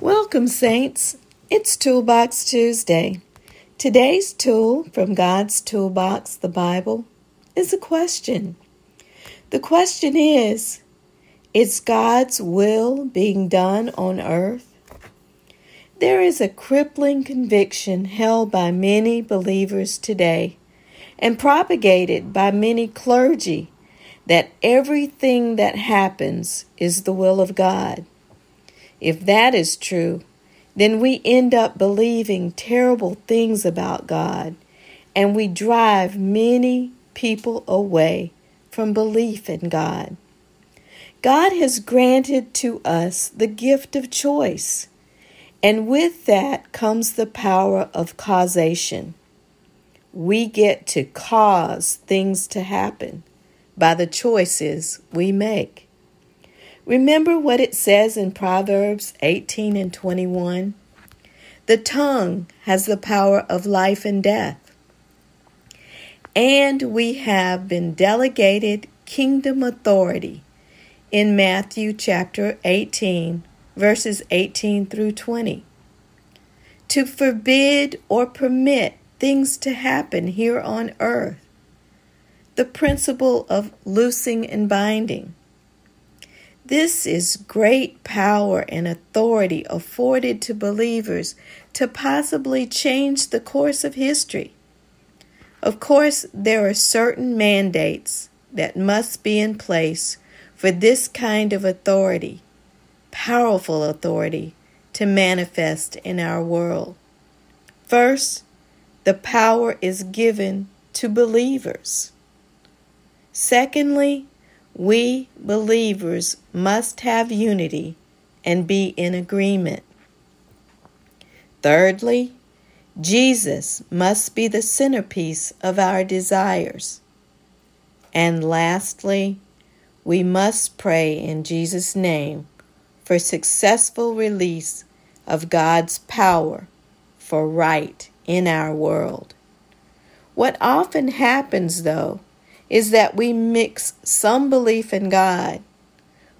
Welcome, Saints. It's Toolbox Tuesday. Today's tool from God's Toolbox, the Bible, is a question. The question is Is God's will being done on earth? There is a crippling conviction held by many believers today and propagated by many clergy that everything that happens is the will of God. If that is true, then we end up believing terrible things about God and we drive many people away from belief in God. God has granted to us the gift of choice, and with that comes the power of causation. We get to cause things to happen by the choices we make. Remember what it says in Proverbs 18 and 21? The tongue has the power of life and death. And we have been delegated kingdom authority in Matthew chapter 18, verses 18 through 20. To forbid or permit things to happen here on earth. The principle of loosing and binding this is great power and authority afforded to believers to possibly change the course of history. Of course, there are certain mandates that must be in place for this kind of authority, powerful authority, to manifest in our world. First, the power is given to believers. Secondly, we believers must have unity and be in agreement. Thirdly, Jesus must be the centerpiece of our desires. And lastly, we must pray in Jesus' name for successful release of God's power for right in our world. What often happens, though, is that we mix some belief in God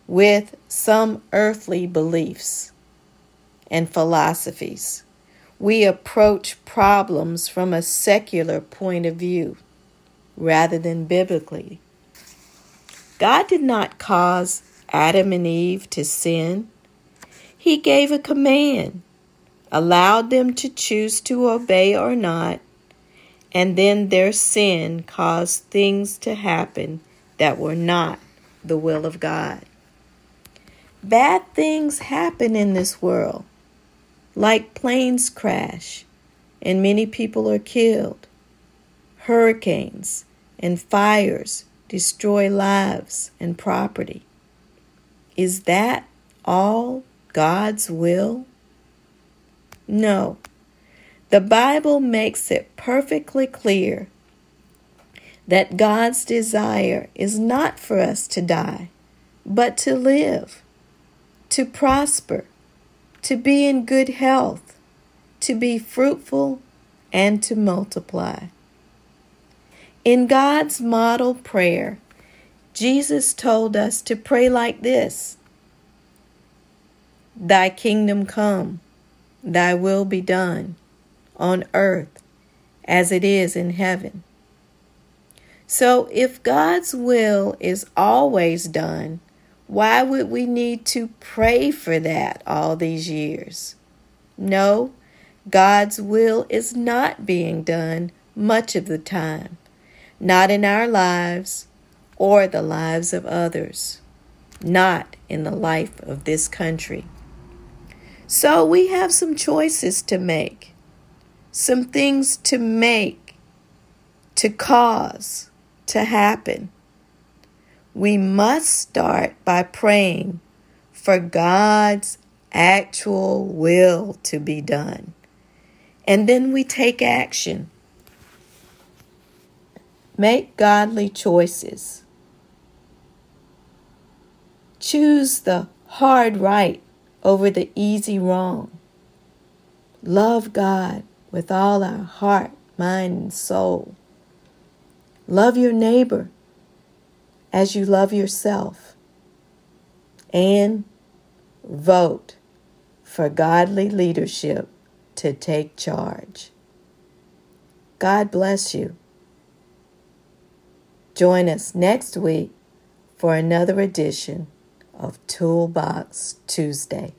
with some earthly beliefs and philosophies. We approach problems from a secular point of view rather than biblically. God did not cause Adam and Eve to sin. He gave a command, allowed them to choose to obey or not, and then their sin caused things to happen that were not the will of God. Bad things happen in this world, like planes crash and many people are killed. Hurricanes and fires destroy lives and property. Is that all God's will? No. The Bible makes it perfectly clear that God's desire is not for us to die, but to live, to prosper, to be in good health, to be fruitful, and to multiply. In God's model prayer, Jesus told us to pray like this Thy kingdom come, thy will be done on earth as it is in heaven. So, if God's will is always done, why would we need to pray for that all these years? No, God's will is not being done much of the time, not in our lives or the lives of others, not in the life of this country. So we have some choices to make some things to make, to cause, to happen. We must start by praying for God's actual will to be done. And then we take action. Make godly choices. Choose the hard right over the easy wrong. Love God with all our heart, mind, and soul. Love your neighbor as you love yourself. And vote for godly leadership to take charge. God bless you. Join us next week for another edition of Toolbox Tuesday.